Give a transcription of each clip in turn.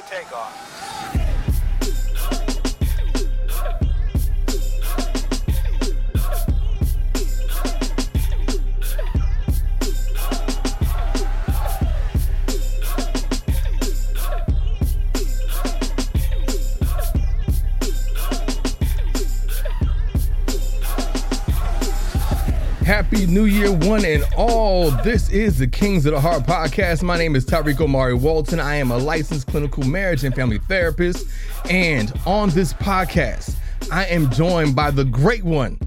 for takeoff. New Year, one and all. This is the Kings of the Heart podcast. My name is Tariiq Omari Walton. I am a licensed clinical marriage and family therapist. And on this podcast, I am joined by the great one,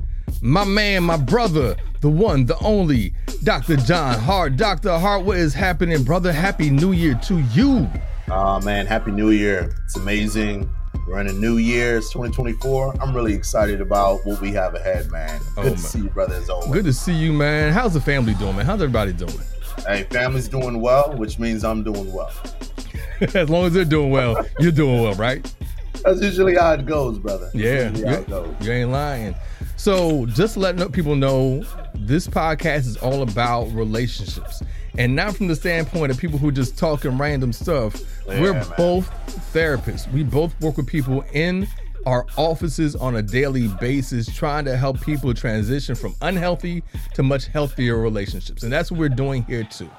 my man, my brother, the one, the only, Dr. John Hart. Dr. Hart, what is happening, brother? Happy New Year to you. Oh, man. Happy New Year. It's amazing. We're in a new year. It's 2024. I'm really excited about what we have ahead, man. Oh, Good Oh, to man. see you, brother, as always. Good to see you, man. How's the family doing, man? How's everybody doing? Hey, family's doing well, which means I'm doing well. as long as they're doing well, you're doing well, right? That's usually how it goes, brother. That's Yeah, how you, it goes. you ain't lying. So, just letting people know, this podcast is all about relationships, and not from the standpoint of people who are just talking random stuff. We're man. both therapists. We both work with people in our offices on a daily basis, trying to help people transition from unhealthy to much healthier relationships, and that's what we're doing here too.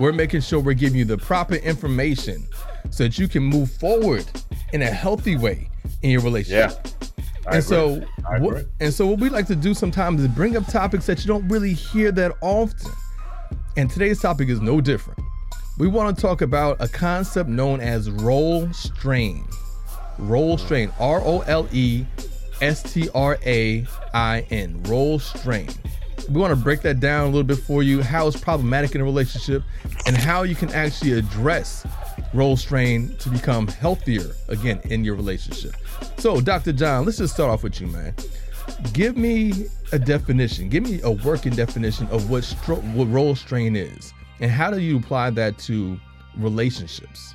We're making sure we're giving you the proper information so that you can move forward in a healthy way in your relationship. Yeah. I And so, agree. What, and so, what we like to do sometimes is bring up topics that you don't really hear that often. And today's topic is no different. We want to talk about a concept known as role strain. Role strain. R O L E S T R A I N. Role strain. We want to break that down a little bit for you, how it's problematic in a relationship, and how you can actually address role strain to become healthier again in your relationship. So, Dr. John, let's just start off with you, man. Give me a definition. Give me a working definition of what stro- what role strain is, and how do you apply that to relationships?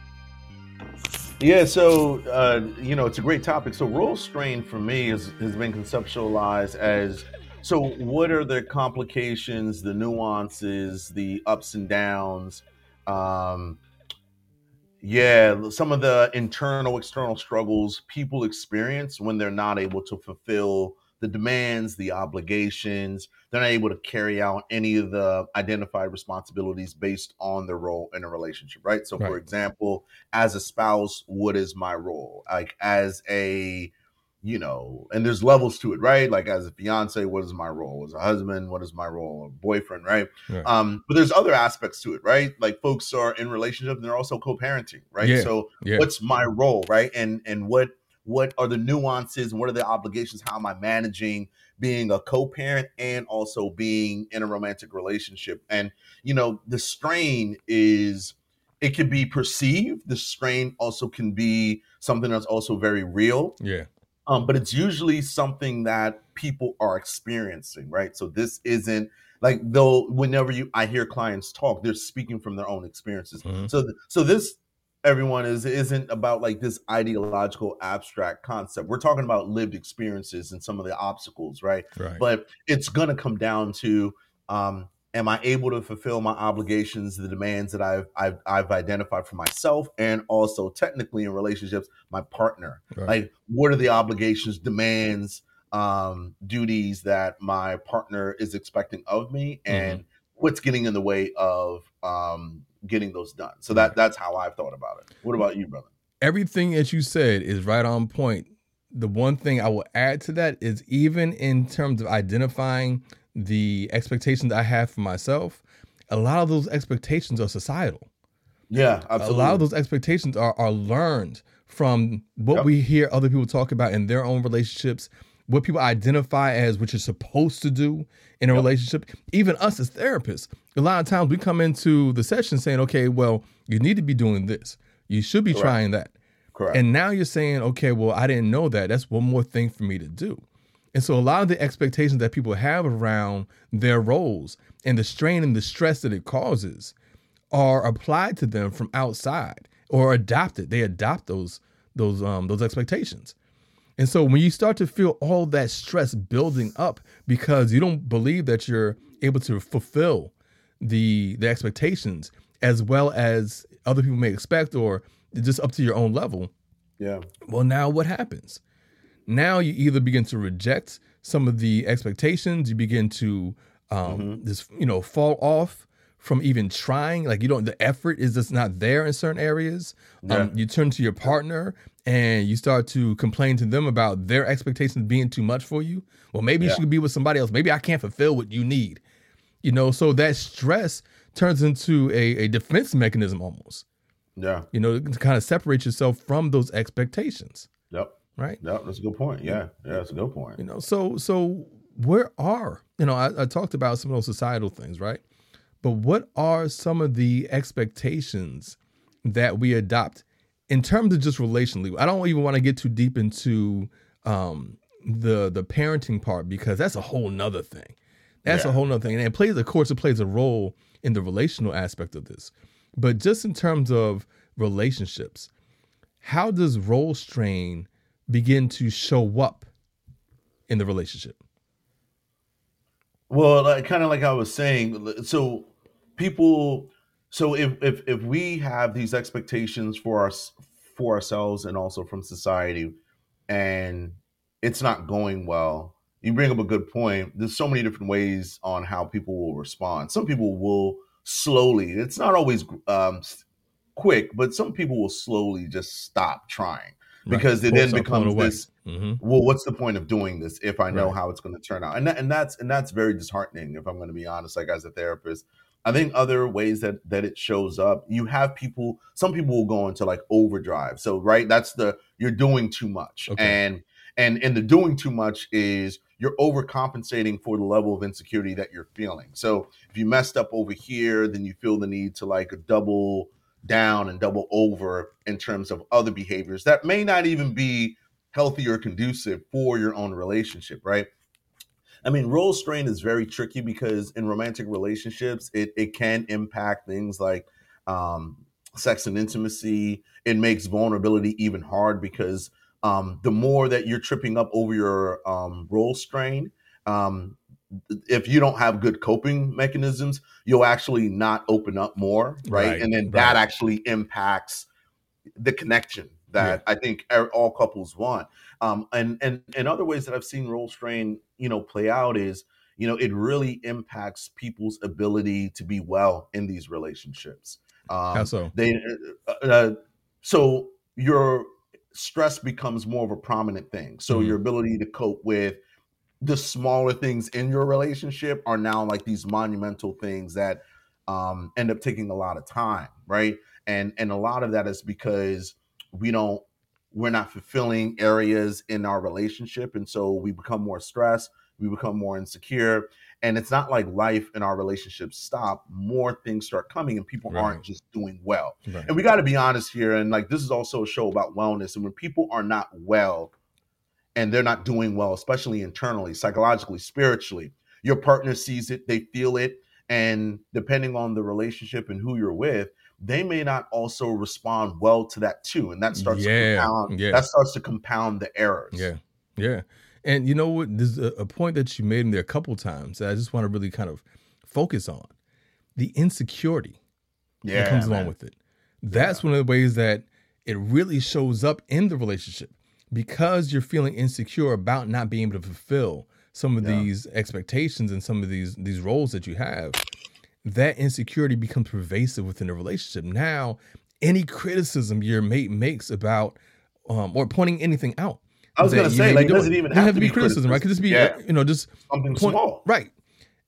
Yeah, so uh, you know, it's a great topic. So role strain for me is, has been conceptualized as so what are the complications, the nuances, the ups and downs, um, yeah, some of the internal, external struggles people experience when they're not able to fulfill the demands, the obligations. They're not able to carry out any of the identified responsibilities based on their role in a relationship, right? So, for example, as a spouse, what is my role? Like, as a you know, and there's levels to it, right? Like as a fiance, what is my role? As a husband, what is my role? A boyfriend, right? Right. Um, but there's other aspects to it, right? Like folks are in relationships and they're also co-parenting, right? Yeah, So yeah. what's my role, right? And and what what are the nuances and what are the obligations? How am I managing being a co-parent and also being in a romantic relationship? And you know, the strain is it can be perceived. The strain also can be something that's also very real Yeah. Um, but it's usually something that people are experiencing, right? So this isn't like though whenever you I hear clients talk, they're speaking from their own experiences. Mhm. So th- so this everyone is isn't about like this ideological abstract concept. We're talking about lived experiences and some of the obstacles, right? Right. But it's gonna come down to um, am I able to fulfill my obligations, the demands that I've I've, I've identified for myself, and also technically in relationships, my partner Right. like what are the obligations demands um duties that my partner is expecting of me Mm-hmm. and what's getting in the way of um getting those done so that that's how i've thought about it what about you brother everything that you said is right on point. The one thing I will add to that is even in terms of identifying the expectations I have for myself, a lot of those expectations are societal. yeah A lot of those expectations are are learned from what Yep. we hear other people talk about in their own relationships, what people identify as what you're supposed to do in a Yep. relationship. Even us as therapists, a lot of times we come into the session saying, "Okay, well, you need to be doing this. You should be Correct. trying that." correct And now you're saying, okay, well, I didn't know that. That's one more thing for me to do. And so a lot of the expectations that people have around their roles and the strain and the stress that it causes are applied to them from outside or adopted. They adopt those those um those expectations. And so when you start to feel all that stress building up because you don't believe that you're able to fulfill the the expectations as well as other people may expect or just up to your own level. Yeah. Well, now what happens? Now you either begin to reject some of the expectations, you begin to um, Mhm. just you know fall off from even trying. Like you don't, the effort is just not there in certain areas. Yeah. Um, you turn to your partner and you start to complain to them about their expectations being too much for you. Well, maybe Yeah. you should be with somebody else. Maybe I can't fulfill what you need. You know, so that stress turns into a, a defense mechanism almost. Yeah. You know, to kind of separate yourself from those expectations. Right? Yep. That's a good point. Yeah. Yeah. That's a good point. You know, so so where are you know I, I talked about some of those societal things, right? But what are some of the expectations that we adopt in terms of just relationally? I don't even want to get too deep into um, the the parenting part because that's a whole nother thing. That's a whole nother thing, and it plays, of course, it plays a role in the relational aspect of this. But just in terms of relationships, how does role strain begin to show up in the relationship? Well, like, kind of like I was saying, so people, so if if if we have these expectations for us for ourselves and also from society, and it's not going well, you bring up a good point. There's so many different ways on how people will respond. Some people will slowly. It's not always um, quick, but some people will slowly just stop trying because it then becomes this hmm well what's the point of doing this if i know Right. how it's going to turn out? And that, and that's and that's very disheartening if i'm going to be honest like as a therapist. I think other ways that that it shows up you have people some people will go into like overdrive. So right that's the you're doing too much. Okay. and and and the doing too much is you're overcompensating for the level of insecurity that you're feeling. So if you messed up over here then you feel the need to like a double down and double over in terms of other behaviors that may not even be healthy or conducive for your own relationship, right? I mean, role strain is very tricky because in romantic relationships, it, it can impact things like um, sex and intimacy. It makes vulnerability even hard because um, the more that you're tripping up over your um, role strain, um, if you don't have good coping mechanisms, you'll actually not open up more, right? Right, and then right. that actually impacts the connection that I think all couples want. Um, and and and other ways that I've seen role strain, you know, play out is, you know, it really impacts people's ability to be well in these relationships. Um, How so? they uh, uh, so your stress becomes more of a prominent thing. So Mhm. your ability to cope with the smaller things in your relationship are now like these monumental things that um, end up taking a lot of time, right? And and a lot of that is because we don't we're not fulfilling areas in our relationship, and so we become more stressed, we become more insecure, and it's not like life in our relationships stop. More things start coming, and people Right. aren't just doing well. Right. And we got to be honest here. And like, this is also a show about wellness. And when people are not well and they're not doing well, especially internally, psychologically, spiritually, your partner sees it, they feel it. And depending on the relationship and who you're with, they may not also respond well to that too. And that starts Yeah, to compound, yeah. that starts to compound the errors. Yeah, yeah. And you know what? There's a, a point that you made in there a couple times that I just want to really kind of focus on the insecurity Yeah. that comes man. along with it. That's one of the ways that it really shows up in the relationship because you're feeling insecure about not being able to fulfill some of Yeah. these expectations and some of these these roles that you have. That insecurity becomes pervasive within the relationship. Now, any criticism your mate makes about um, or pointing anything out. I was going to say, like, doing. doesn't even Doesn't have, to be criticism, right? It could just be, Yeah. you know, just something point- small. right.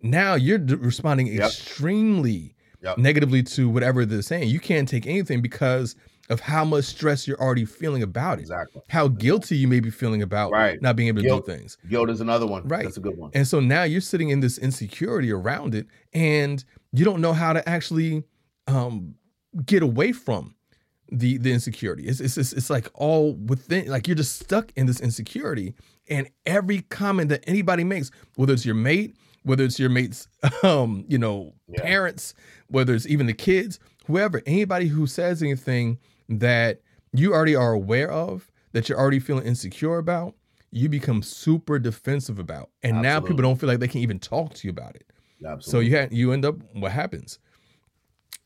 Now you're d- responding Yep. extremely Yep. negatively to whatever they're saying. You can't take anything because of how much stress you're already feeling about it. Exactly. How guilty you may be feeling about Right. not being able to Guilt. do things. Guilt is another one. Right. That's a good one. And so now you're sitting in this insecurity around it and you don't know how to actually um, get away from the the insecurity. It's, it's it's it's like all within like you're just stuck in this insecurity and every comment that anybody makes, whether it's your mate, whether it's your mate's um, you know, Yeah. parents, whether it's even the kids, whoever, anybody who says anything that you already are aware of, that you're already feeling insecure about, you become super defensive about. And now people don't feel like they can even talk to you about it. So you ha- you end up what happens.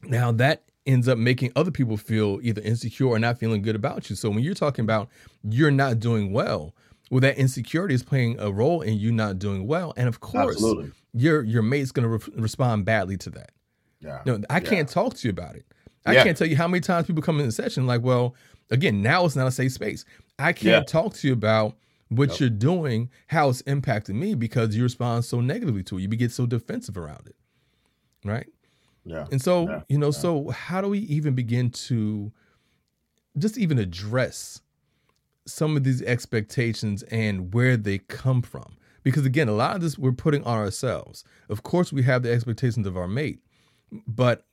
Now that ends up making other people feel either insecure or not feeling good about you. So when you're talking about you're not doing well, well, that insecurity is playing a role in you not doing well, and of course, Absolutely. your your mate's going to re- respond badly to that. Yeah. No, I can't talk to you about it. I Yeah. can't tell you how many times people come in the session like, well, again, now it's not a safe space. I can't Yeah. talk to you about what Nope. you're doing, how it's impacting me because you respond so negatively to it. You get so defensive around it. Right. Yeah. And so, Yeah, you know, so how do we even begin to just even address some of these expectations and where they come from? Because again, a lot of this we're putting on ourselves. Of course, we have the expectations of our mate, but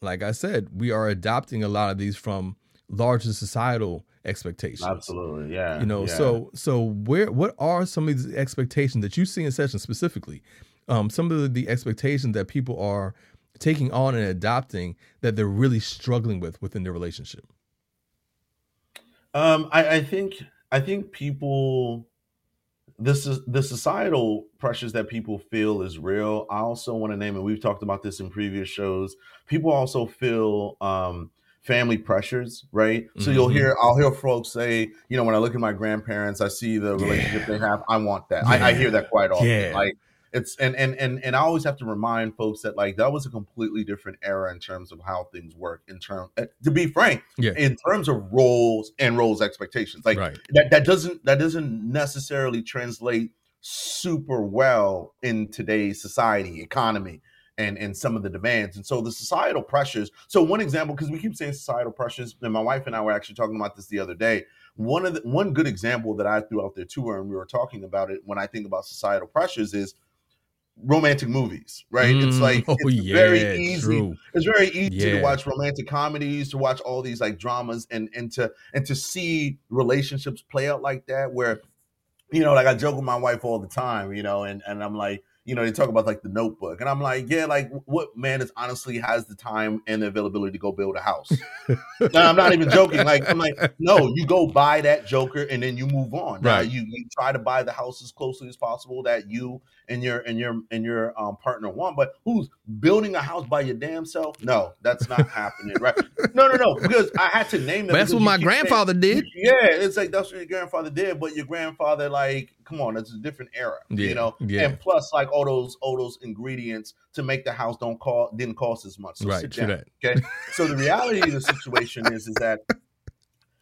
like I said, we are adopting a lot of these from larger societal expectations. Absolutely. Yeah. You know, yeah. so so where what are some of these expectations that you see in sessions specifically? Um, some of the, the expectations that people are taking on and adopting that they're really struggling with within their relationship. Um, I, I think I think people this is the societal pressures that people feel is real. I also want to name and we've talked about this in previous shows. People also feel um family pressures, right? So you'll Mhm. hear I'll hear folks say, you know, when I look at my grandparents, I see the relationship they have. I want that. I, I hear that quite often. Yeah. Like it's and and and and I always have to remind folks that like that was a completely different era in terms of how things work. In terms, eh, to be frank, Yeah. in terms of roles and roles expectations, like right. that that doesn't that doesn't necessarily translate super well in today's society economy and and some of the demands and so the societal pressures so one example because we keep saying societal pressures and my wife and i were actually talking about this the other day one of the one good example that i threw out there too and we were talking about it when i think about societal pressures is romantic movies right it's Mm, like oh it's yeah, very easy true. it's very easy Yeah. to watch romantic comedies to watch all these like dramas and and to and to see relationships play out like that where you know like i joke with my wife all the time you know and and i'm like you know they talk about like the notebook and i'm like yeah like what man is honestly has the time and the availability to go build a house i'm not even joking like i'm like no you go buy that joker and then you move on Now, Right. you you try to buy the house as closely as possible that you and your and your and your um, partner want but who's building a house by your damn self no that's not happening right no no no because i had to name it That's what my keep saying- grandfather did. yeah, it's like that's what your grandfather did, but your grandfather, like, come on, it's a different era, Yeah, you know. yeah. And plus, like all those all those ingredients to make the house don't call didn't cost as much. So right. sit down. Okay. So the reality of the situation is is that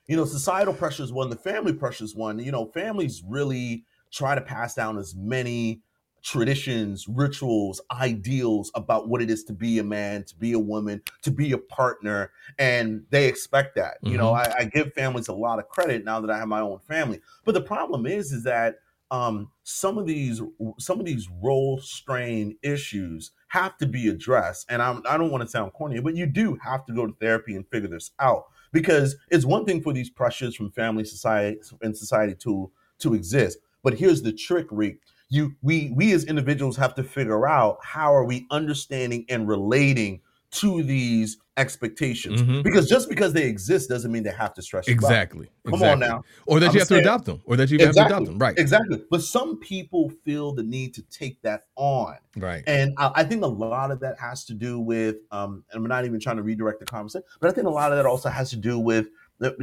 you know societal pressures one, the family pressures one. You know, families really try to pass down as many traditions, rituals, ideals about what it is to be a man, to be a woman, to be a partner, and they expect that. You know, I, I give families a lot of credit now that I have my own family. But the problem is, is that um, some of these some of these role strain issues have to be addressed. And I'm, I don't want to sound corny, but you do have to go to therapy and figure this out because it's one thing for these pressures from family, society, and society to to exist. But here's the trick, Reek. You we we as individuals have to figure out how are we understanding and relating to these expectations Mhm. because just because they exist doesn't mean they have to stress you out. Exactly. Come on now. Or that I'm you have to adopt them. Or that you have to adopt them. Right. Exactly. But some people feel the need to take that on. Right. And I, I think a lot of that has to do with, um, and we're not even trying to redirect the conversation, but I think a lot of that also has to do with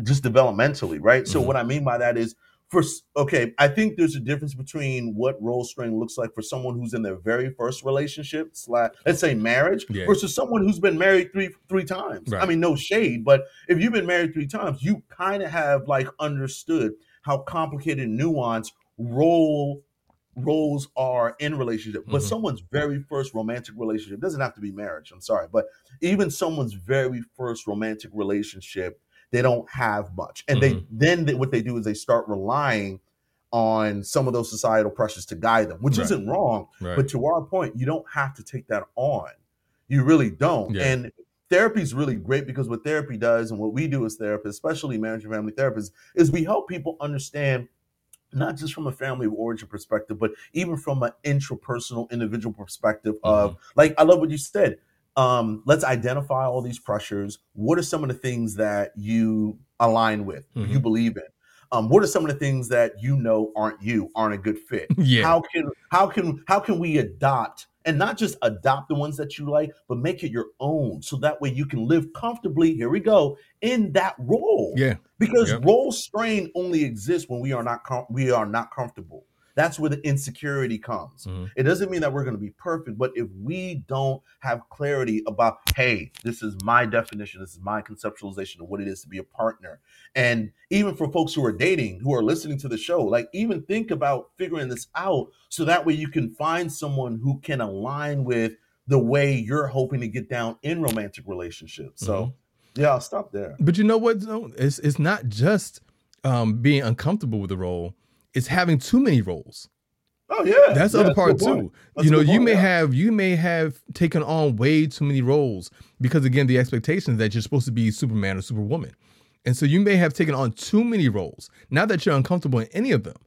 just developmentally, right? So Mhm. what I mean by that is, for okay, I think there's a difference between what role strain looks like for someone who's in their very first relationship, slash, let's say marriage, Yeah. versus someone who's been married three three times. I mean, no shade, but if you've been married three times, you kind of have like understood how complicated, nuanced role roles are in relationship but Mhm. someone's very first romantic relationship doesn't have to be marriage i'm sorry but even someone's very first romantic relationship they don't have much and they mm-hmm. then they, what they do is they start relying on some of those societal pressures to guide them which Right. isn't wrong Right. but to our point you don't have to take that on you really don't Yeah. and therapy is really great because what therapy does and what we do as therapists especially marriage and family therapists is we help people understand not just from a family of origin perspective, but even from an intrapersonal, individual perspective of mm-hmm. like I love what you said. Um, let's identify all these pressures. What are some of the things that you align with, you Mhm. believe in? Um, what are some of the things that you know aren't you, aren't a good fit? Yeah. How can how can how can we adopt and not just adopt the ones that you like, but make it your own. So that way you can live comfortably, here we go, in that role. Yeah. Because Yep. role strain only exists when we are not com- we are not comfortable. That's where the insecurity comes. Mhm. It doesn't mean that we're going to be perfect, but if we don't have clarity about, hey, this is my definition, this is my conceptualization of what it is to be a partner. And even for folks who are dating, who are listening to the show, like even think about figuring this out so that way you can find someone who can align with the way you're hoping to get down in romantic relationships. So, yeah, I'll stop there. But you know what? It's it's not just um, being uncomfortable with the role; it's having too many roles. Oh, yeah. That's the Yeah, other part too. You know, you point, may yeah. have you may have taken on way too many roles because again, the expectation is that you're supposed to be Superman or Superwoman, and so you may have taken on too many roles. Not that you're uncomfortable in any of them,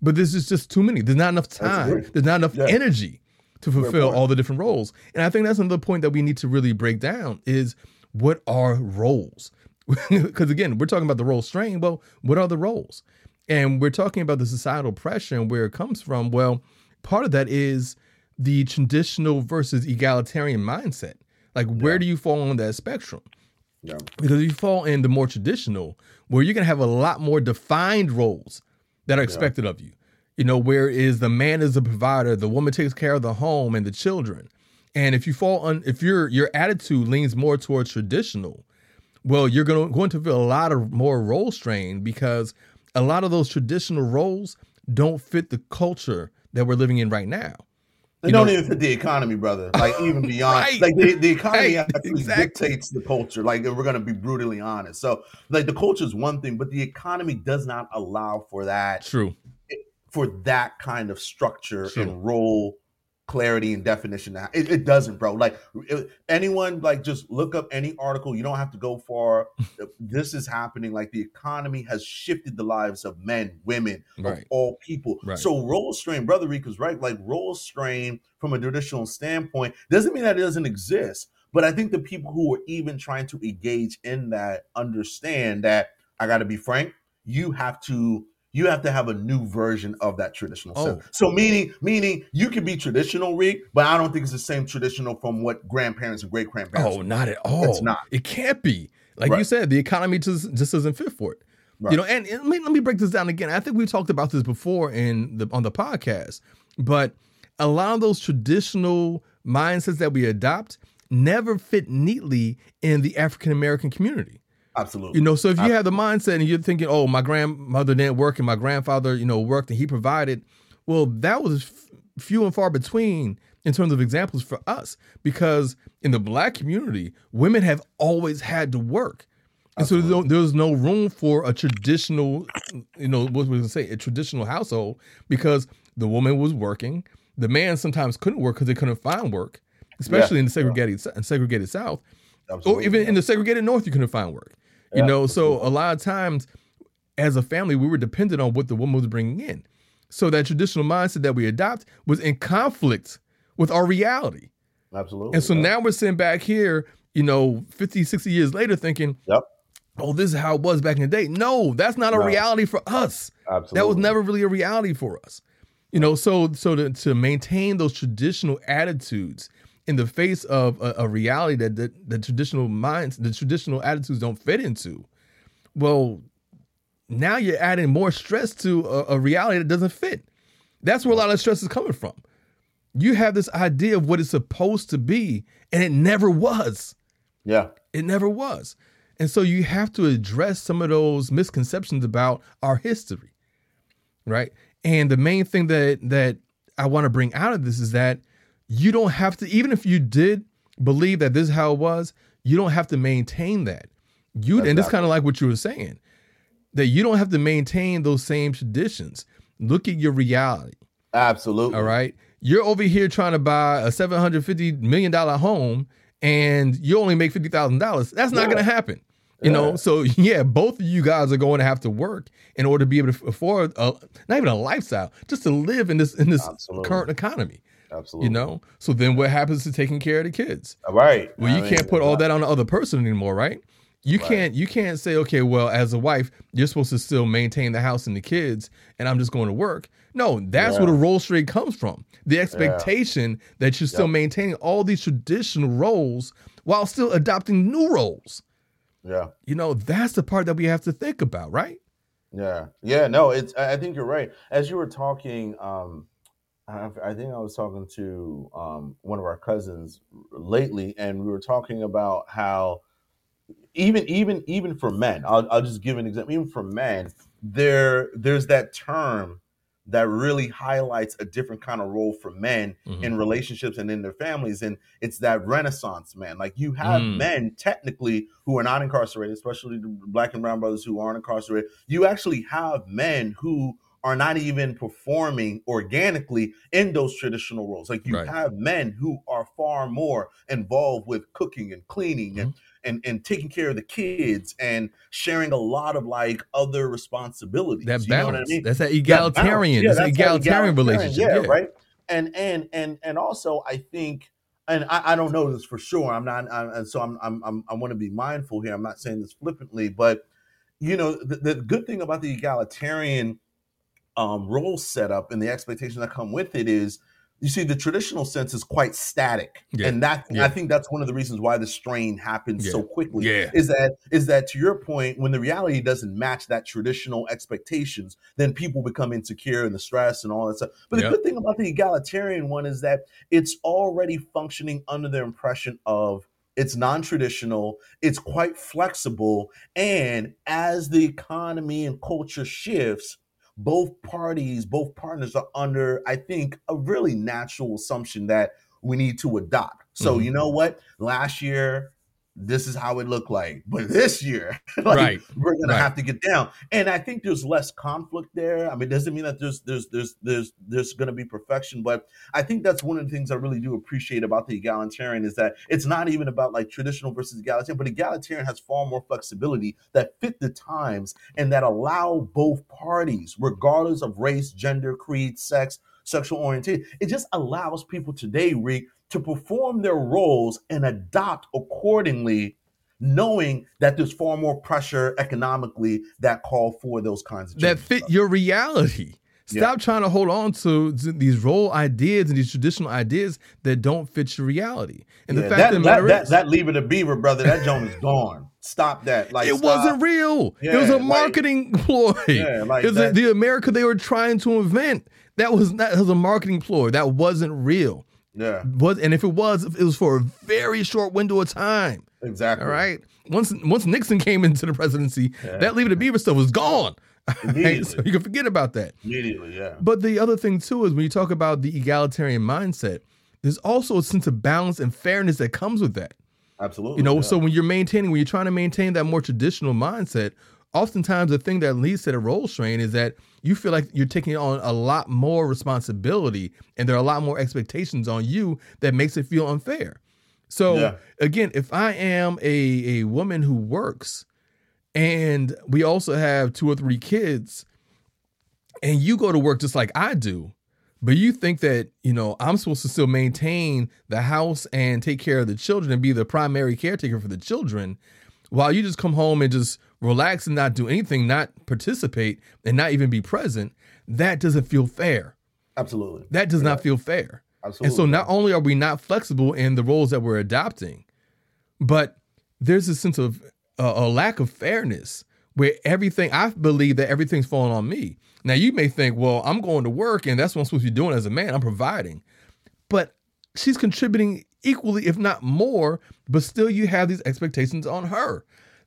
but this is just too many. There's not enough time. There's not enough Yeah. energy to fulfill all the different roles. And I think that's another point that we need to really break down is what are roles? Because again, we're talking about the role strain. Well, what are the roles? And we're talking about the societal pressure and where it comes from. Well, part of that is the traditional versus egalitarian mindset. Like, where Yeah. do you fall on that spectrum? Yeah. Because you fall in the more traditional, where you're gonna have a lot more defined roles that are expected of you. You know, where is the man is the provider, the woman takes care of the home and the children. And if you fall on if your your attitude leans more towards traditional, well, you're gonna going to feel a lot of more role strain because a lot of those traditional roles don't fit the culture that we're living in right now. They You don't know- even fit the economy, brother. Like even beyond, Right. like the, the economy Right, actually exactly. dictates the culture. Like if we're gonna be brutally honest. So like the culture is one thing, but the economy does not allow for that True. for that kind of structure True. and role clarity and definition. It, it doesn't, bro. Like it- anyone, like just look up any article. You don't have to go far. this is happening. Like the economy has shifted the lives of men, women, of all people. Right. So role strain, brother Rick is right. Like role strain from a traditional standpoint doesn't mean that it doesn't exist. But I think the people who are even trying to engage in that understand that I got to be frank. You have to you have to have a new version of that traditional Oh. So meaning meaning you can be traditional, Rick, but I don't think it's the same traditional from what grandparents and great grandparents. Oh, not at all. It's not. It can't be. Like you said, the economy just just doesn't fit for it. Right. You know, and, and let, me, let me break this down again. I think we talked about this before in the on the podcast, but a lot of those traditional mindsets that we adopt never fit neatly in the African American community. Absolutely. You know, so if you have the mindset and you're thinking, "Oh, my grandmother didn't work and my grandfather, you know, worked and he provided," well, that was f- few and far between in terms of examples for us because in the black community, women have always had to work. And so there's no, there's no room for a traditional, you know, what was we gonna say, a traditional household because the woman was working. The man sometimes couldn't work because they couldn't find work, especially in the segregated in segregated South or Absolutely. even in the segregated north you couldn't find work you Yeah, know so a lot of times as a family we were dependent on what the woman was bringing in so that traditional mindset that we adopt was in conflict with our reality Absolutely. and so yeah. now we're sitting back here you know 50 60 years later thinking Yep. oh this is how it was back in the day no that's not a No. reality for us Absolutely. that was never really a reality for us you know so so to, to maintain those traditional attitudes in the face of a, a reality that the, the traditional minds the traditional attitudes don't fit into well now you're adding more stress to a, a reality that doesn't fit that's where a lot of stress is coming from you have this idea of what it's supposed to be and it never was Yeah. it never was. And so you have to address some of those misconceptions about our history. Right? And the main thing that that I want to bring out of this is that you don't have to even if you did believe that this is how it was, you don't have to maintain that. You and it's kind of like what you were saying. That you don't have to maintain those same traditions. Look at your reality. Absolutely. All right. You're over here trying to buy a seven hundred fifty million dollar home, and you only make fifty thousand dollars. That's not Yeah. going to happen. You know. So yeah, both of you guys are going to have to work in order to be able to afford a, not even a lifestyle, just to live in this in this Absolutely. current economy. Absolutely. You know. So then, what happens to taking care of the kids? All right. Well, I you mean, can't put all that on the other person anymore, right? You Right. can't you can't say, okay, well, as a wife, you're supposed to still maintain the house and the kids, and I'm just going to work No, that's Yeah. where the role strain comes from. The expectation that you're still Yep. maintaining all these traditional roles while still adopting new roles. Yeah. You know, that's the part that we have to think about, right? Yeah, yeah, no, it's. I I think you're right. As you were talking, um, I, I think I was talking to um, one of our cousins lately, and we were talking about how even even even for men, I'll, I'll just give an example. Even for men, there there's that term that really highlights a different kind of role for men Mhm. in relationships and in their families, and it's that Renaissance man. Like you have Mm. men technically who are not incarcerated, especially the black and brown brothers who aren't incarcerated. You actually have men who are not even performing organically in those traditional roles. Like you Right. have men who are far more involved with cooking and cleaning and, mm-hmm. and and taking care of the kids and sharing a lot of like other responsibilities. That You know what I balance. mean? That's that That egalitarian. balance. It's Yeah, an that's that egalitarian relationship. Yeah, Yeah, right. And and and and also, I think, and I, I don't know this for sure. I'm not, I, and so I'm, I'm, I'm I want to be mindful here. I'm not saying this flippantly, but you know, the, the good thing about the egalitarian um, role setup and the expectations that come with it is, you see, the traditional sense is quite static, Yeah, and that yeah. I think that's one of the reasons why the strain happens so quickly yeah. is that is that to your point when the reality doesn't match that traditional expectations then people become insecure and the stress and all that stuff. But the good thing about the egalitarian one is that it's already functioning under the impression of it's non-traditional it's quite flexible and as the economy and culture shifts both parties both partners are under i think a really natural assumption that we need to adopt so Mhm. you know what last year this is how it looked like but this year like, Right, we're gonna right. have to get down and i think there's less conflict there i mean it doesn't mean that there's there's there's there's there's gonna be perfection but i think that's one of the things i really do appreciate about the egalitarian is that it's not even about like traditional versus egalitarian but egalitarian has far more flexibility that fit the times and that allow both parties regardless of race gender creed sex sexual orientation it just allows people today rick to perform their roles and adopt accordingly knowing that there's far more pressure economically that call for those kinds of that fit your reality. Yeah. Stop trying to hold on to these role ideas and these traditional ideas that don't fit your reality. And the fact that, the that, that, is, that Leave It to Beaver, brother. That joint is gone. Stop that. Like it stop. wasn't real. it was Yeah, a like- marketing ploy. Yeah, like it was that- the America they were trying to invent. That was not that was a marketing ploy. That wasn't real. Yeah, Was and if it was, it was for a very short window of time. exactly. All right. Once once Nixon came into the presidency, Yeah. that Leave It to Beaver stuff was gone. Immediately. so you can forget about that. Immediately, yeah. But the other thing too is when you talk about the egalitarian mindset, there's also a sense of balance and fairness that comes with that. Absolutely. You know, yeah. so when you're maintaining, when you're trying to maintain that more traditional mindset, oftentimes the thing that leads to the role strain is that you feel like you're taking on a lot more responsibility and there are a lot more expectations on you that makes it feel unfair. So Yeah. again, if I am a, a woman who works and we also have two or three kids and you go to work just like I do, but you think that, you know, I'm supposed to still maintain the house and take care of the children and be the primary caretaker for the children, while you just come home and just relax and not do anything, not participate and not even be present, that doesn't feel fair. Absolutely. That does not feel fair. Absolutely. And so not only are we not flexible in the roles that we're adopting, but there's a sense of uh, a lack of fairness where everything I believe that everything's falling on me. Now you may think, well, I'm going to work and that's what I'm supposed to be doing as a man. I'm providing. But she's contributing equally, if not more, but still you have these expectations on her.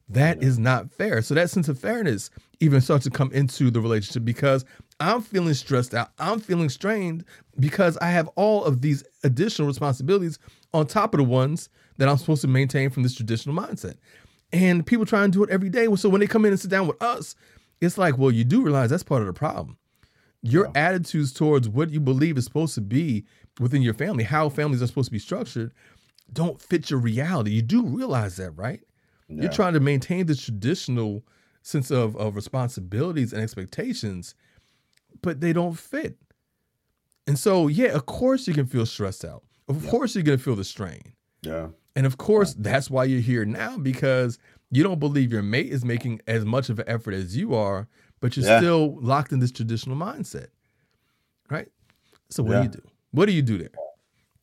That is not fair. So that sense of fairness even starts to come into the relationship because I'm feeling stressed out. I'm feeling strained because I have all of these additional responsibilities on top of the ones that I'm supposed to maintain from this traditional mindset. And people try and do it every day. So when they come in and sit down with us, it's like, well, you do realize that's part of the problem. Your attitudes towards what you believe is supposed to be within your family, how families are supposed to be structured, don't fit your reality. You do realize that, right? Yeah. You're trying to maintain the traditional sense of, of responsibilities and expectations, but they don't fit. And so, yeah, of course you can feel stressed out. Of course you're going to feel the strain. yeah. And of course, that's why you're here now because you don't believe your mate is making as much of an effort as you are, but you're Yeah. still locked in this traditional mindset. right? So what Yeah. do you do? What do you do there?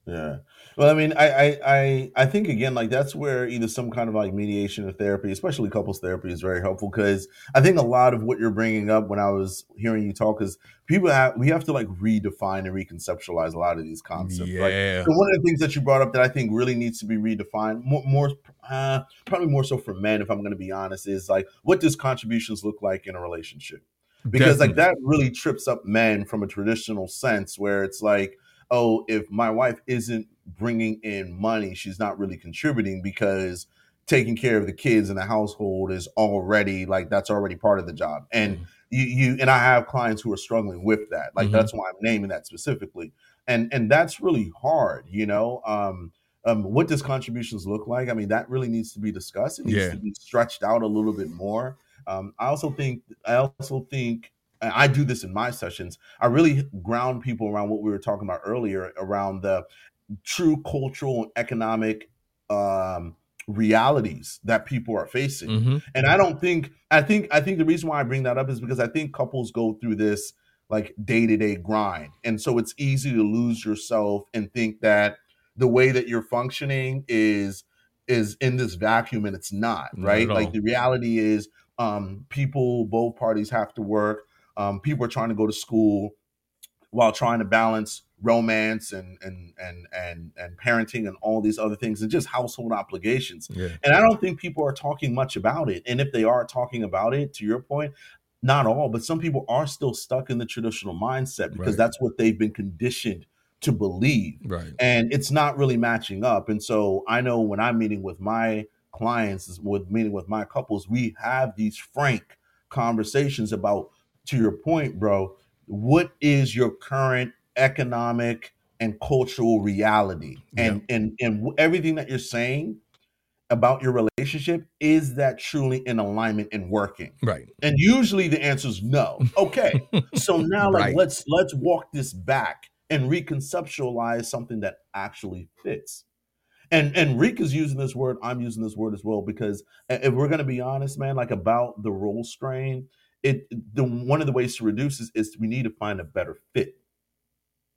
Yeah. Well, I mean, I, I, I, I think again, like that's where either some kind of like mediation or therapy, especially couples therapy, is very helpful because I think a lot of what you're bringing up when I was hearing you talk is people have we have to like redefine and reconceptualize a lot of these concepts. Like, Yeah. so one of the things that you brought up that I think really needs to be redefined, more, more uh, probably more so for men, if I'm going to be honest, is like what does contributions look like in a relationship? because like that really trips up men from a traditional sense where it's like oh if my wife isn't bringing in money she's not really contributing because taking care of the kids in the household is already like that's already part of the job and Mhm. you you and i have clients who are struggling with that like Mhm. that's why i'm naming that specifically and and that's really hard you know um um, what does contributions look like? I mean, that really needs to be discussed. It needs Yeah. to be stretched out a little bit more. Um, I also think I also think I do this in my sessions. I really ground people around what we were talking about earlier around the true cultural and economic um, realities that people are facing. hmm And I don't think I think I think the reason why I bring that up is because I think couples go through this like day-to-day grind. And so it's easy to lose yourself and think that the way that you're functioning is is in this vacuum and it's not, right? Like the reality is um people both parties have to work. Um people are trying to go to school while trying to balance romance and and and and and parenting and all these other things and just household obligations. Yeah. And I don't think people are talking much about it. And if they are talking about it, to your point, not all, but some people are still stuck in the traditional mindset because Right. that's what they've been conditioned to believe. Right. And it's not really matching up. And so I know when I'm meeting with my clients, with meeting with my couples, we have these frank conversations about, to your point, bro, what is your current economic and cultural reality? And and and everything that you're saying about your relationship is that truly in alignment and working Right. and usually the answer is no okay so now like Right. let's let's walk this back and reconceptualize something that actually fits and and Reek is using this word i'm using this word as well because if we're going to be honest man like about the role strain it the one of the ways to reduce is, is we need to find a better fit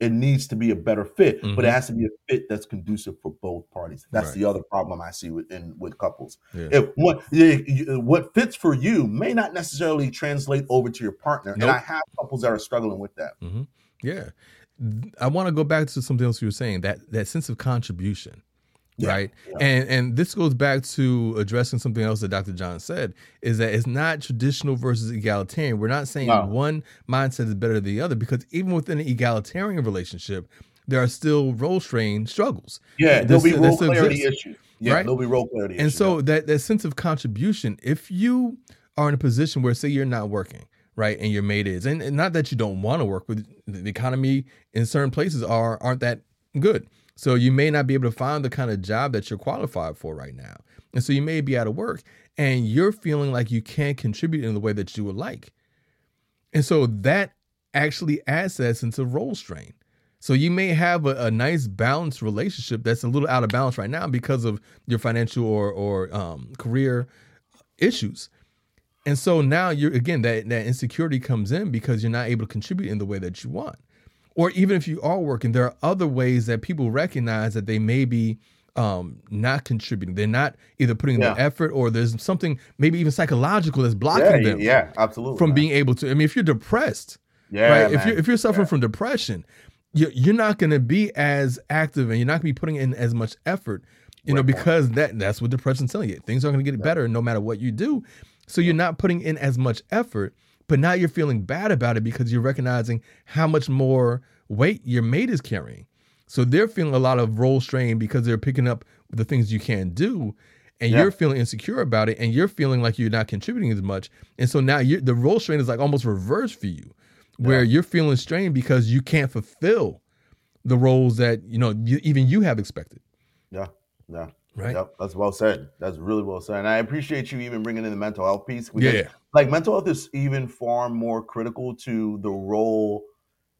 it needs to be a better fit but it Mhm. has to be a fit that's conducive for both parties that's Right. the other problem i see with in with couples Yeah. if what you- what fits for you may not necessarily translate over to your partner and i have couples that are struggling with that hmm Yeah. I want to go back to something else you were saying that that sense of contribution, Yeah, right? yeah. And and this goes back to addressing something else that Dr. John said is that it's not traditional versus egalitarian. We're not saying No. one mindset is better than the other because even within an egalitarian relationship, there are still role strain struggles. yeah there'll be role clarity exists. issues yeah right? there'll be role clarity issues. And issues so that that sense of contribution, if you are in a position where say you're not working, right, and your mate is, and, and not that you don't want to work with the economy in certain places are aren't that good. So you may not be able to find the kind of job that you're qualified for right now. And so you may be out of work and you're feeling like you can't contribute in the way that you would like. And so that actually adds that sense of role strain. So you may have a, a nice balanced relationship that's a little out of balance right now because of your financial or or um, career issues. And so now you're again that that insecurity comes in because you're not able to contribute in the way that you want. Or even if you are working, there are other ways that people recognize that they may be um, not contributing. They're not either putting Yeah. the effort or there's something maybe even psychological that's blocking yeah, them yeah absolutely from man. being able to. I mean, if you're depressed, yeah right? If you're if you're suffering from depression, you're, you're not going to be as active and you're not going to be putting in as much effort, you know, because that that's what depression's telling you. Things aren't going to get better no matter what you do. So you're not putting in as much effort, but now you're feeling bad about it because you're recognizing how much more weight your mate is carrying. So they're feeling a lot of role strain because they're picking up the things you can't do. And Yeah. you're feeling insecure about it, and you're feeling like you're not contributing as much, and so now the role strain is like almost reversed for you, where you're feeling strained because you can't fulfill the roles that you know you, even you have expected. yeah yeah Right. Yep, that's well said. That's really well said. And I appreciate you even bringing in the mental health piece. because, Yeah. Like mental health is even far more critical to the role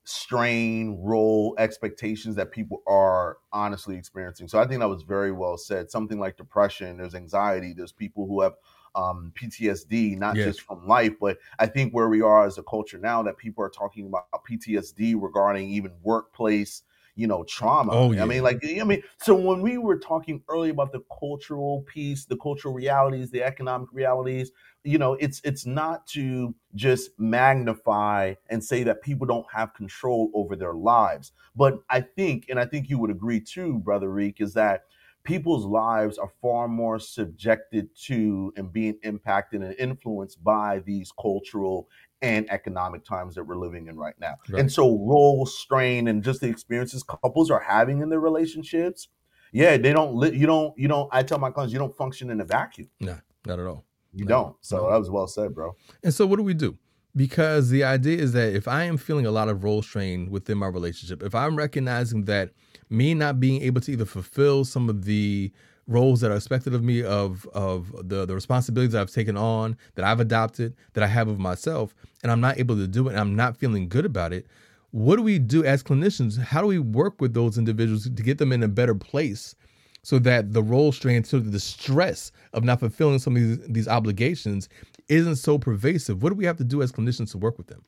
strain, role expectations that people are honestly experiencing. So I think that was very well said. Something like depression, there's anxiety, there's people who have um, PTSD, not Yeah. just from life, but I think where we are as a culture now that people are talking about PTSD regarding even workplace, you know, trauma. Oh, yeah. I mean, like, I mean, so when we were talking earlier about the cultural piece, the cultural realities, the economic realities, you know, it's it's not to just magnify and say that people don't have control over their lives, but I think, and I think you would agree too, brother Reek, is that people's lives are far more subjected to and being impacted and influenced by these cultural and economic times that we're living in right now. Right. And so role strain and just the experiences couples are having in their relationships, yeah, they don't li- you don't you don't I tell my clients you don't function in a vacuum. Nah, not at all. You No, don't. So no. that was well said, bro. And so, what do we do? Because the idea is that if I am feeling a lot of role strain within my relationship, if I'm recognizing that me not being able to either fulfill some of the roles that are expected of me of of the the responsibilities I've taken on, that I've adopted, that I have of myself, and I'm not able to do it, and I'm not feeling good about it, what do we do as clinicians? How do we work with those individuals to get them in a better place so that the role strain, so the stress of not fulfilling some of these, these obligations isn't so pervasive? What do we have to do as clinicians to work with them?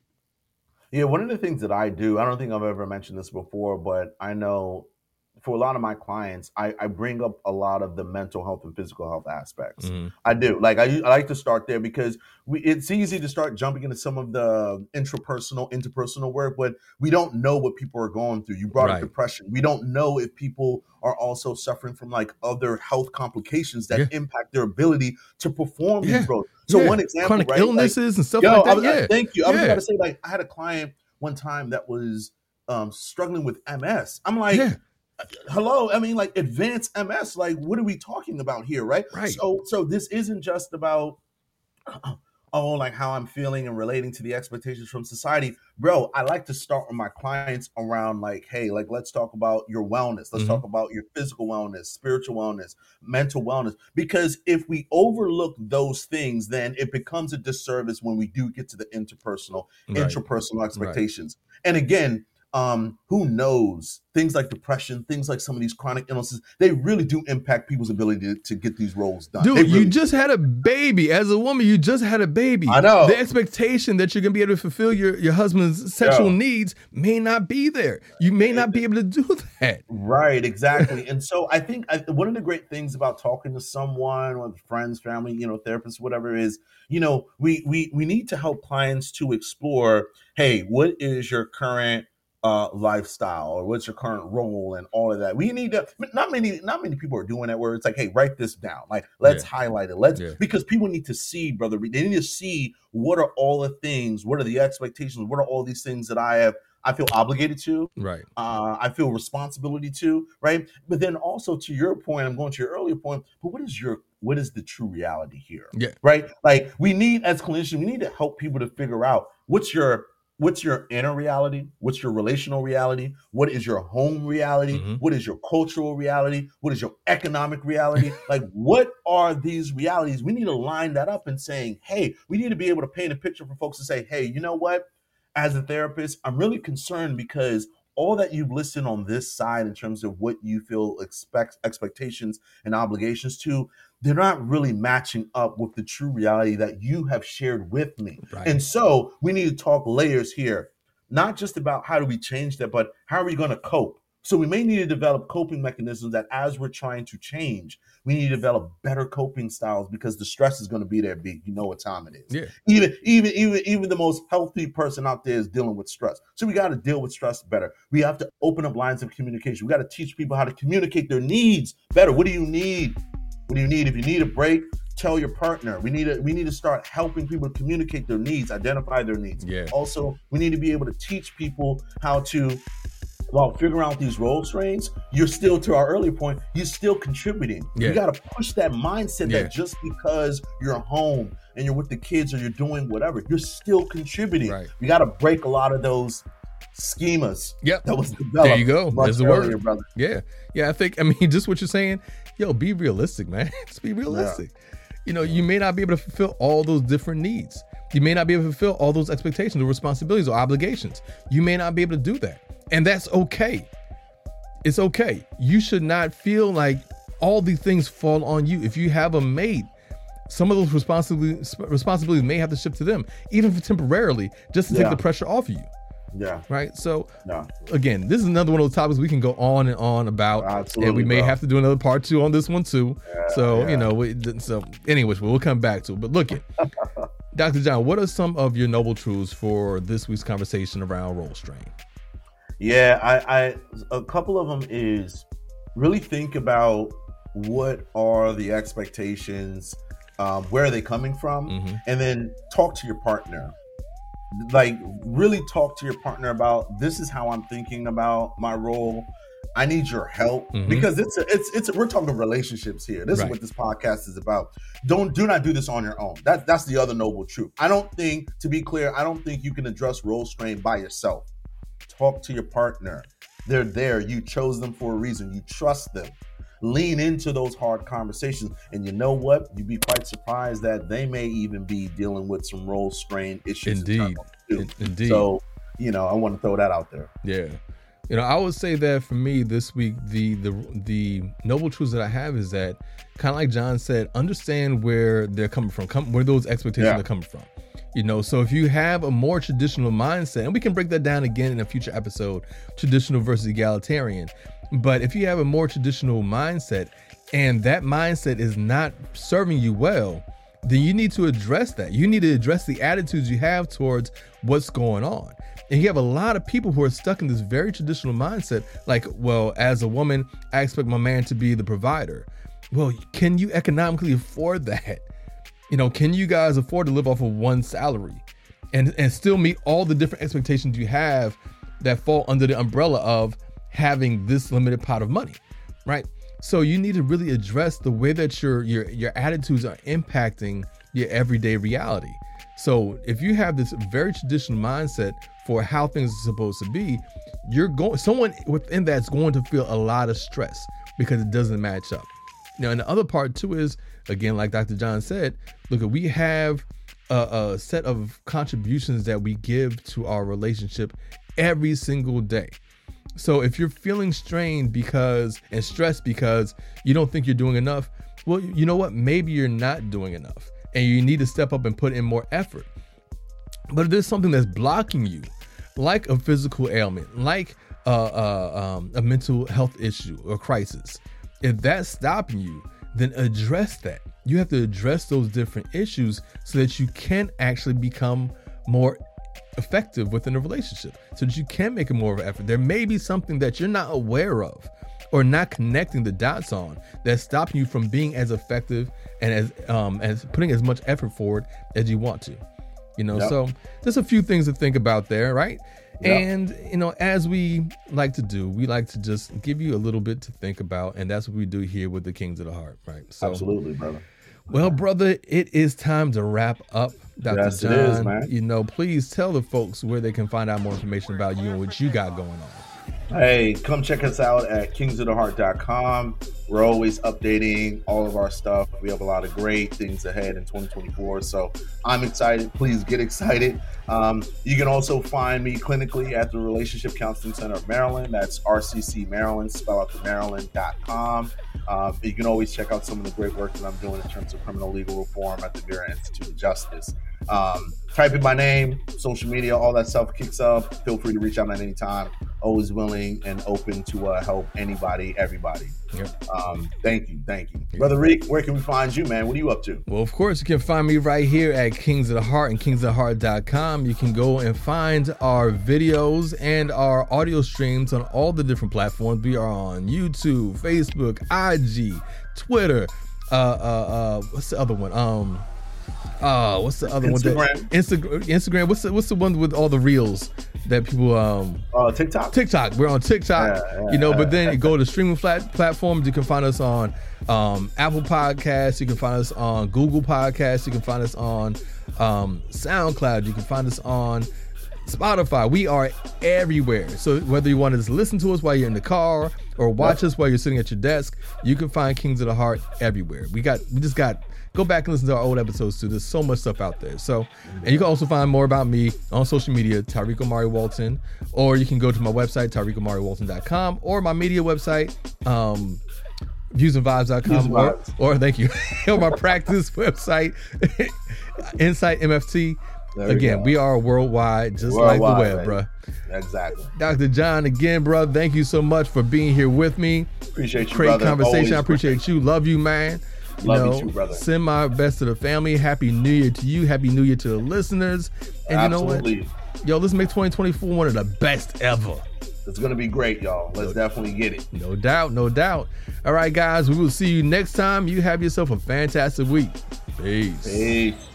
Yeah, one of the things that I do, I don't think I've ever mentioned this before, but I know for a lot of my clients, I, I bring up a lot of the mental health and physical health aspects. Mhm. I do. Like I, I like to start there because we it's easy to start jumping into some of the intrapersonal, interpersonal work, but we don't know what people are going through. You brought Right. up depression. We don't know if people are also suffering from like other health complications that Yeah. impact their ability to perform Yeah. these roles. So Yeah. one example, Chronic right? like- illnesses and stuff Yo, like I that. was, I- yeah. thank you. I was about to say, like, I had a client one time that was um, struggling with MS. I'm like, yeah. Hello. I mean, like, advanced MS. Like, what are we talking about here, right? Right. So, so this isn't just about. Oh, like how I'm feeling and relating to the expectations from society, bro. I like to start with my clients around like, hey, like let's talk about your wellness. Let's Mhm. talk about your physical wellness, spiritual wellness, mental wellness. Because if we overlook those things, then it becomes a disservice when we do get to the interpersonal Right. interpersonal expectations. And again, um, who knows? Things like depression, things like some of these chronic illnesses, they really do impact people's ability to, to get these roles done. Dude, They you really- just had a baby. As a woman, you just had a baby. I know. The expectation that you're gonna be able to fulfill your, your husband's sexual Yeah. needs may not be there. You may not be able to do that. Right, exactly. and so I think I, one of the great things about talking to someone, or friends, family, you know, therapists, whatever is, you know, we we we need to help clients to explore, hey, what is your current uh lifestyle or what's your current role and all of that. We need to not many not many people are doing that where it's like, hey, write this down. Like let's highlight it. Let's Yeah. because people need to see, brother. They need to see what are all the things, what are the expectations, what are all these things that I have I feel obligated to Right. uh, I feel responsibility to, right? But then also to your point, I'm going to your earlier point, but what is your what is the true reality here? Yeah. Right? Like we need as clinicians, we need to help people to figure out what's your what's your inner reality, what's your relational reality, what is your home reality, Mhm. what is your cultural reality, what is your economic reality? like what are these realities? We need to line that up and saying, hey, we need to be able to paint a picture for folks to say, hey, you know what? as a therapist, I'm really concerned because all that you've listed on this side in terms of what you feel expect expectations and obligations to, they're not really matching up with the true reality that you have shared with me. Right. And so we need to talk layers here, not just about how do we change that, but how are we going to cope? So we may need to develop coping mechanisms that as we're trying to change, we need to develop better coping styles because the stress is going to be there, big. You know what time it is. Yeah. even even even even the most healthy person out there is dealing with stress. So we got to deal with stress better. We have to open up lines of communication. We got to teach people how to communicate their needs better. What do you need? What do you need? If you need a break tell your partner. We need to we need to start helping people communicate their needs identify their needs. Yeah. also we need to be able to teach people how to while figuring out these role strains, you're still to our earlier point, you're still contributing. Yeah. You got to push that mindset Yeah. that just because you're home and you're with the kids or you're doing whatever, you're still contributing. Right. You got to break a lot of those schemas Yep. that was developed. There you go. There's the earlier, word. brother. Yeah. Yeah. I think, I mean, just what you're saying, yo, be realistic, man. just be realistic. You know, you may not be able to fulfill all those different needs. You may not be able to fulfill all those expectations or responsibilities or obligations. You may not be able to do that. And that's okay. It's okay. You should not feel like all these things fall on you. If you have a mate, some of those responsibilities responsibilities may have to shift to them, even for temporarily, just to take the pressure off of you. Yeah. Right. So No. again, this is another one of those topics we can go on and on about, and we may bro. have to do another part two on this one too. so yeah. you know, we, so anyways, we'll come back to it. But look, it, Dr. John, what are some of your noble truths for this week's conversation around role strain? Yeah, I, I a couple of them is really think about what are the expectations, um, where are they coming from, Mhm. and then talk to your partner. Like really talk to your partner about this is how I'm thinking about my role. I need your help Mhm. because it's a, it's it's we're talking relationships here. This Right. is what this podcast is about. Don't do not do this on your own. That that's the other noble truth. I don't think to be clear, I don't think you can address role strain by yourself talk to your partner. They're there. You chose them for a reason. You trust them. Lean into those hard conversations. And you know what? You'd be quite surprised that they may even be dealing with some role strain issues. Indeed. In- Indeed. So, you know, I want to throw that out there. Yeah. You know, I would say that for me this week, the the the noble truths that I have is that kind of like John said, understand where they're coming from, come where those expectations Yeah. are coming from. You know, so if you have a more traditional mindset, and we can break that down again in a future episode, traditional versus egalitarian. But if you have a more traditional mindset and that mindset is not serving you well, then you need to address that. You need to address the attitudes you have towards what's going on. And you have a lot of people who are stuck in this very traditional mindset like, well, as a woman, I expect my man to be the provider. Well, can you economically afford that? You know, can you guys afford to live off of one salary and and still meet all the different expectations you have that fall under the umbrella of having this limited pot of money, right? So you need to really address the way that your your your attitudes are impacting your everyday reality. So if you have this very traditional mindset for how things are supposed to be, you're going someone within that's going to feel a lot of stress because it doesn't match up. Now, and the other part too is again, like Dr. John said, look, we have a, a set of contributions that we give to our relationship every single day. So if you're feeling strained because and stressed because you don't think you're doing enough, well, you know what? Maybe you're not doing enough, and you need to step up and put in more effort. But if there's something that's blocking you, like a physical ailment, like uh, uh, um, a mental health issue or crisis, if that's stopping you, then address that. You have to address those different issues so that you can actually become more effective within a relationship, so that you can make a more of an effort. There may be something that you're not aware of or not connecting the dots on that's stopping you from being as effective and as um, as putting as much effort forward as you want to. You know, Yep. so there's a few things to think about there, right? Yep. And you know, as we like to do, we like to just give you a little bit to think about, and that's what we do here with the Kings of the Heart, right? So, Absolutely, brother. well, brother, it is time to wrap up, Dr. Yes, John. it is, man. You know, please tell the folks where they can find out more information about you and what you got going on. Hey, come check us out at kingsoftheheart.com. We're always updating all of our stuff. We have a lot of great things ahead in 2024. So I'm excited. Please get excited. Um, you can also find me clinically at the Relationship Counseling Center of Maryland. That's RCC Maryland, spell out the Maryland.com. Um, you can always check out some of the great work that I'm doing in terms of criminal legal reform at the Vera Institute of Justice. Um, type in my name, social media, all that stuff kicks up. Feel free to reach out at any time. Always willing and open to uh, help anybody, everybody. Yep. Um, thank you, thank you, brother Reek. Where can we find you, man? What are you up to? Well, of course, you can find me right here at Kings of the Heart and kingsoftheheart.com. You can go and find our videos and our audio streams on all the different platforms. We are on YouTube, Facebook, IG, Twitter. Uh, uh, uh, what's the other one? Um, uh, what's the other one? Instagram. That, Instagram. Instagram. What's the What's the one with all the reels that people um Uh, TikTok. TikTok. We're on TikTok. Yeah, yeah, you know, but then you go to streaming flat platforms. You can find us on um, Apple Podcasts. You can find us on Google Podcasts. You can find us on um, SoundCloud. You can find us on Spotify. We are everywhere. So whether you want to just listen to us while you're in the car or watch us while you're sitting at your desk, you can find Kings of the Heart everywhere. We got we just got go back and listen to our old episodes too. There's so much stuff out there. So and you can also find more about me on social media, Tariiq Omari Walton, or you can go to my website, TariiqOmariWalton.com, or my media website, um, viewsandvibes.com or, or thank you or my practice website insight mft again we are worldwide just worldwide, like the web bro exactly. Dr john again bro thank you so much for being here with me. Appreciate you great brother. conversation. Always i appreciate you. Love you man you love know, you too, brother. Send my best to the family. Happy New Year to you. Happy New Year to the listeners. And Absolutely. you know what? Yo, let's make 2024 one of the best ever. It's gonna be great, y'all. Let's no, definitely get it. No doubt, no doubt. All right, guys, we will see you next time. You have yourself a fantastic week. Peace. Peace.